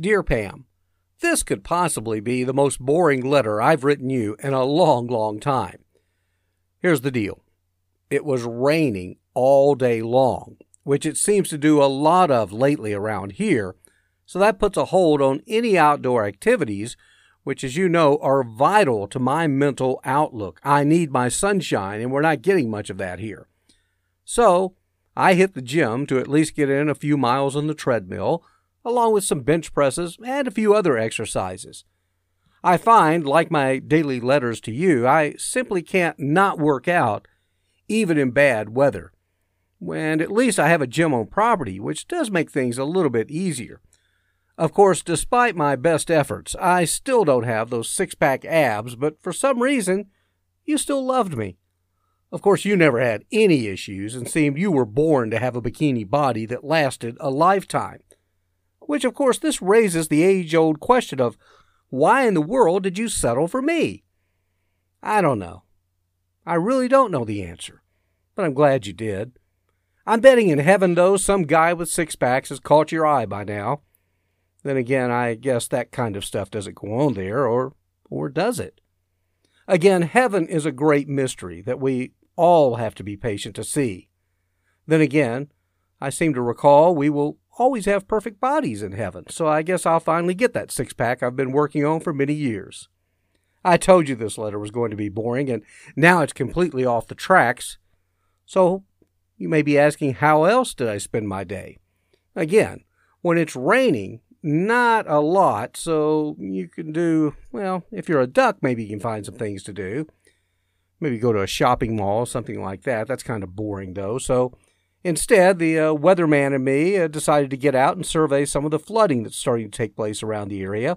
Dear Pam, this could possibly be the most boring letter I've written you in a long, long time. Here's the deal it was raining all day long, which it seems to do a lot of lately around here, so that puts a hold on any outdoor activities, which, as you know, are vital to my mental outlook. I need my sunshine, and we're not getting much of that here. So, I hit the gym to at least get in a few miles on the treadmill along with some bench presses and a few other exercises. I find, like my daily letters to you, I simply can't not work out, even in bad weather. And at least I have a gym on property, which does make things a little bit easier. Of course, despite my best efforts, I still don't have those six pack abs, but for some reason, you still loved me. Of course, you never had any issues and seemed you were born to have a bikini body that lasted a lifetime. Which, of course, this raises the age old question of why in the world did you settle for me? I don't know. I really don't know the answer, but I'm glad you did. I'm betting in heaven, though, some guy with six packs has caught your eye by now. Then again, I guess that kind of stuff doesn't go on there, or, or does it? Again, heaven is a great mystery that we all have to be patient to see. Then again, I seem to recall we will always have perfect bodies in heaven, so I guess I'll finally get that six pack I've been working on for many years. I told you this letter was going to be boring, and now it's completely off the tracks. So you may be asking, how else did I spend my day? Again, when it's raining, not a lot, so you can do, well, if you're a duck, maybe you can find some things to do. Maybe go to a shopping mall, something like that. That's kind of boring, though. So Instead, the uh, weatherman and me uh, decided to get out and survey some of the flooding that's starting to take place around the area.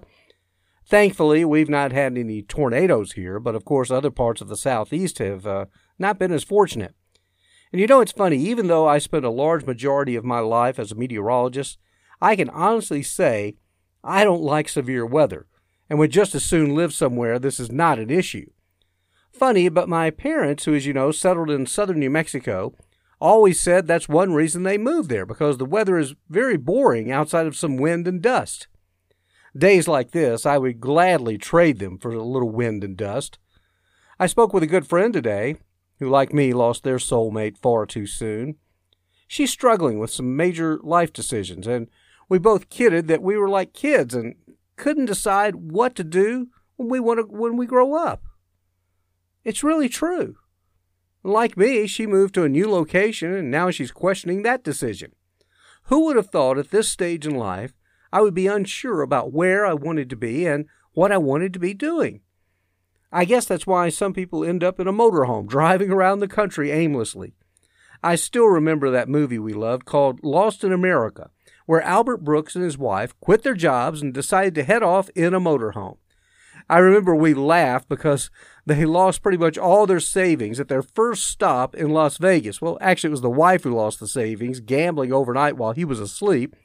Thankfully, we've not had any tornadoes here, but of course, other parts of the southeast have uh, not been as fortunate. And you know, it's funny, even though I spent a large majority of my life as a meteorologist, I can honestly say I don't like severe weather and would just as soon live somewhere this is not an issue. Funny, but my parents, who, as you know, settled in southern New Mexico, always said that's one reason they moved there because the weather is very boring outside of some wind and dust. Days like this, I would gladly trade them for a little wind and dust. I spoke with a good friend today who, like me, lost their soulmate far too soon. She's struggling with some major life decisions, and we both kidded that we were like kids and couldn't decide what to do when we want to, when we grow up. It's really true. Like me, she moved to a new location and now she's questioning that decision. Who would have thought at this stage in life I would be unsure about where I wanted to be and what I wanted to be doing? I guess that's why some people end up in a motorhome driving around the country aimlessly. I still remember that movie we loved called Lost in America, where Albert Brooks and his wife quit their jobs and decided to head off in a motorhome. I remember we laughed because they lost pretty much all their savings at their first stop in Las Vegas. Well, actually, it was the wife who lost the savings, gambling overnight while he was asleep.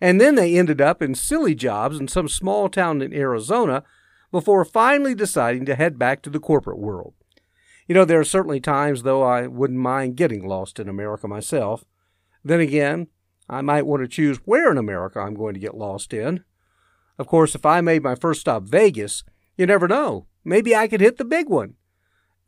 And then they ended up in silly jobs in some small town in Arizona before finally deciding to head back to the corporate world. You know, there are certainly times, though, I wouldn't mind getting lost in America myself. Then again, I might want to choose where in America I'm going to get lost in. Of course, if I made my first stop Vegas, you never know. Maybe I could hit the big one.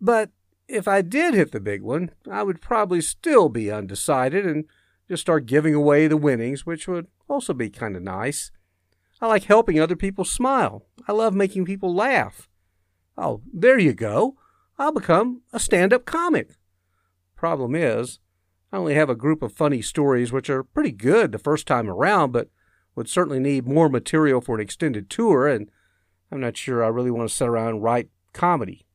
But if I did hit the big one, I would probably still be undecided and just start giving away the winnings, which would also be kind of nice. I like helping other people smile. I love making people laugh. Oh, there you go. I'll become a stand up comic. Problem is, I only have a group of funny stories which are pretty good the first time around, but would certainly need more material for an extended tour, and I'm not sure I really want to sit around and write comedy.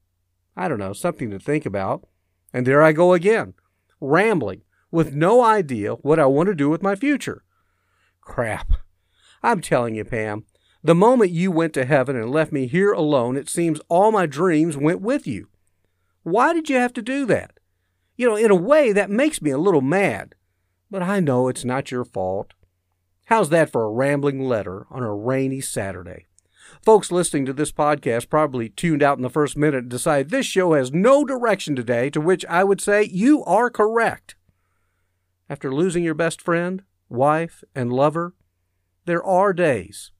I don't know, something to think about. And there I go again, rambling, with no idea what I want to do with my future. Crap. I'm telling you, Pam, the moment you went to heaven and left me here alone, it seems all my dreams went with you. Why did you have to do that? You know, in a way, that makes me a little mad. But I know it's not your fault. How's that for a rambling letter on a rainy Saturday? Folks listening to this podcast probably tuned out in the first minute and decided this show has no direction today, to which I would say you are correct. After losing your best friend, wife, and lover, there are days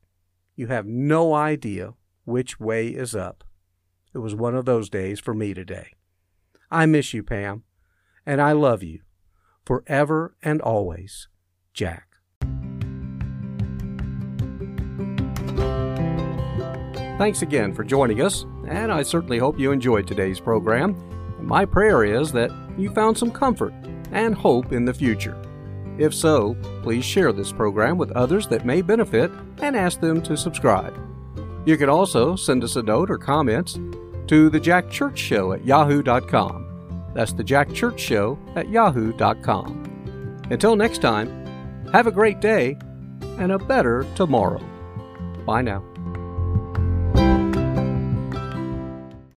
you have no idea which way is up. It was one of those days for me today. I miss you, Pam, and I love you forever and always, Jack. Thanks again for joining us, and I certainly hope you enjoyed today's program. And my prayer is that you found some comfort and hope in the future. If so, please share this program with others that may benefit and ask them to subscribe. You can also send us a note or comments to the Jack Church Show at yahoo.com. That's the Jack Church Show at yahoo.com. Until next time, have a great day and a better tomorrow. Bye now.